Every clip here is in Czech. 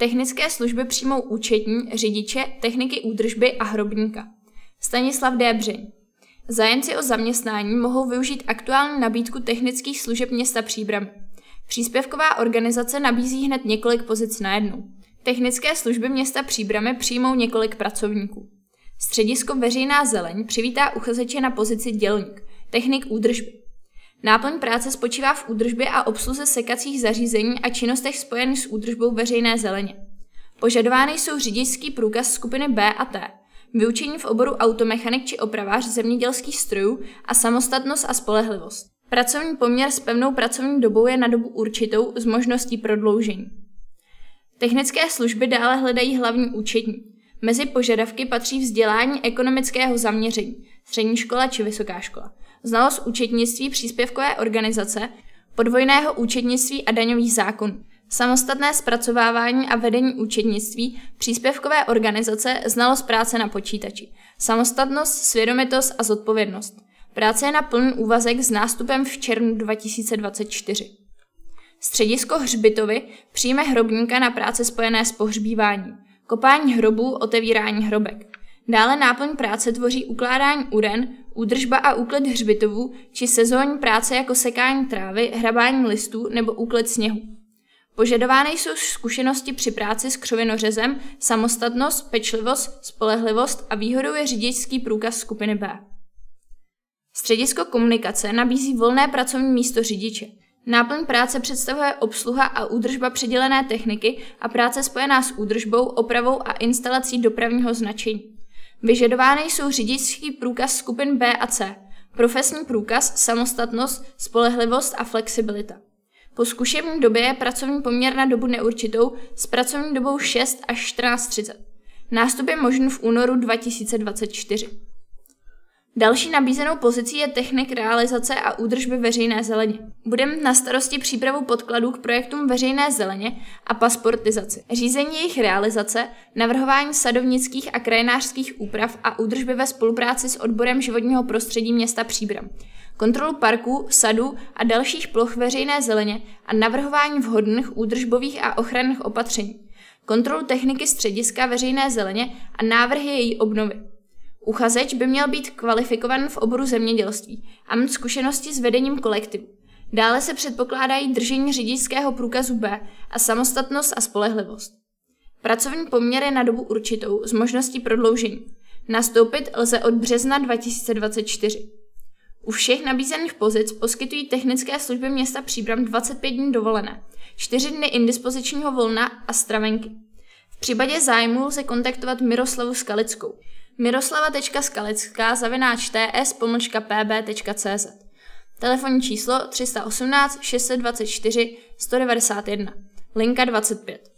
Technické služby přijmou účetní, řidiče, techniky údržby a hrobníka. Stanislav Débřeň. Zájemci o zaměstnání mohou využít aktuální nabídku technických služeb města Příbram. Příspěvková organizace nabízí hned několik pozic najednou. Technické služby města Příbramy přijmou několik pracovníků. Středisko Veřejná zeleň přivítá uchazeče na pozici dělník, technik údržby. Náplň práce spočívá v údržbě a obsluze sekacích zařízení a činnostech spojených s údržbou veřejné zeleně. Požadovány jsou řidičský průkaz skupiny B a T, vyučení v oboru automechanik či opravář zemědělských strojů a samostatnost a spolehlivost. Pracovní poměr s pevnou pracovní dobou je na dobu určitou s možností prodloužení. Technické služby dále hledají hlavní účetní. Mezi požadavky patří vzdělání ekonomického zaměření, střední škola či vysoká škola, znalost účetnictví příspěvkové organizace, podvojného účetnictví a daňových zákonů, samostatné zpracovávání a vedení účetnictví, příspěvkové organizace, znalost práce na počítači, samostatnost, svědomitost a zodpovědnost. Práce je na plný úvazek s nástupem v červnu 2024. Středisko Hřbitovy přijme hrobníka na práce spojené s pohřbíváním, kopání hrobů, otevírání hrobek. Dále náplň práce tvoří ukládání uren, údržba a úklid hřbitovů či sezónní práce jako sekání trávy, hrabání listů nebo úklid sněhu. Požadovány jsou zkušenosti při práci s křovinořezem, samostatnost, pečlivost, spolehlivost a výhodou je řidičský průkaz skupiny B. Středisko komunikace nabízí volné pracovní místo řidiče. Náplň práce představuje obsluha a údržba přidělené techniky a práce spojená s údržbou, opravou a instalací dopravního značení. Vyžadovány jsou řidičský průkaz skupin B a C, profesní průkaz, samostatnost, spolehlivost a flexibilita. Po zkušební době je pracovní poměr na dobu neurčitou s pracovní dobou 6 až 14.30. Nástup je možný v únoru 2024. Další nabízenou pozicí je technik realizace a údržby veřejné zeleně. Budeme na starosti přípravu podkladů k projektům veřejné zeleně a pasportizaci. Řízení jejich realizace, navrhování sadovnických a krajinářských úprav a údržby ve spolupráci s odborem životního prostředí města Příbram. Kontrolu parků, sadů a dalších ploch veřejné zeleně a navrhování vhodných údržbových a ochranných opatření. Kontrolu techniky střediska veřejné zeleně a návrhy její obnovy. Uchazeč by měl být kvalifikovan v oboru zemědělství a mít zkušenosti s vedením kolektivu. Dále se předpokládají držení řidičského průkazu B a samostatnost a spolehlivost. Pracovní poměr je na dobu určitou s možností prodloužení. Nastoupit lze od března 2024. U všech nabízených pozic poskytují technické služby města Příbram 25 dní dovolené, 4 dny indispozičního volna a stravenky. V případě zájmu lze kontaktovat Miroslavu Skalickou – miroslava.skalická zavináč ts-pb.cz Telefonní číslo 318 624 191 linka 25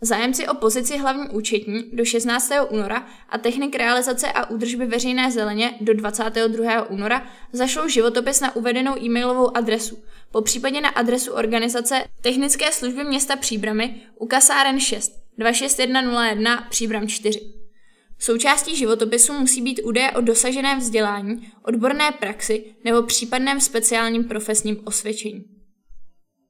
Zájemci o pozici hlavní účetní do 16. února a technik realizace a údržby veřejné zeleně do 22. února zašlou životopis na uvedenou e-mailovou adresu, po případě na adresu organizace Technické služby města Příbramy u kasáren 6 26101 Příbram 4. Součástí životopisu musí být údaje o dosaženém vzdělání, odborné praxi nebo případném speciálním profesním osvědčení.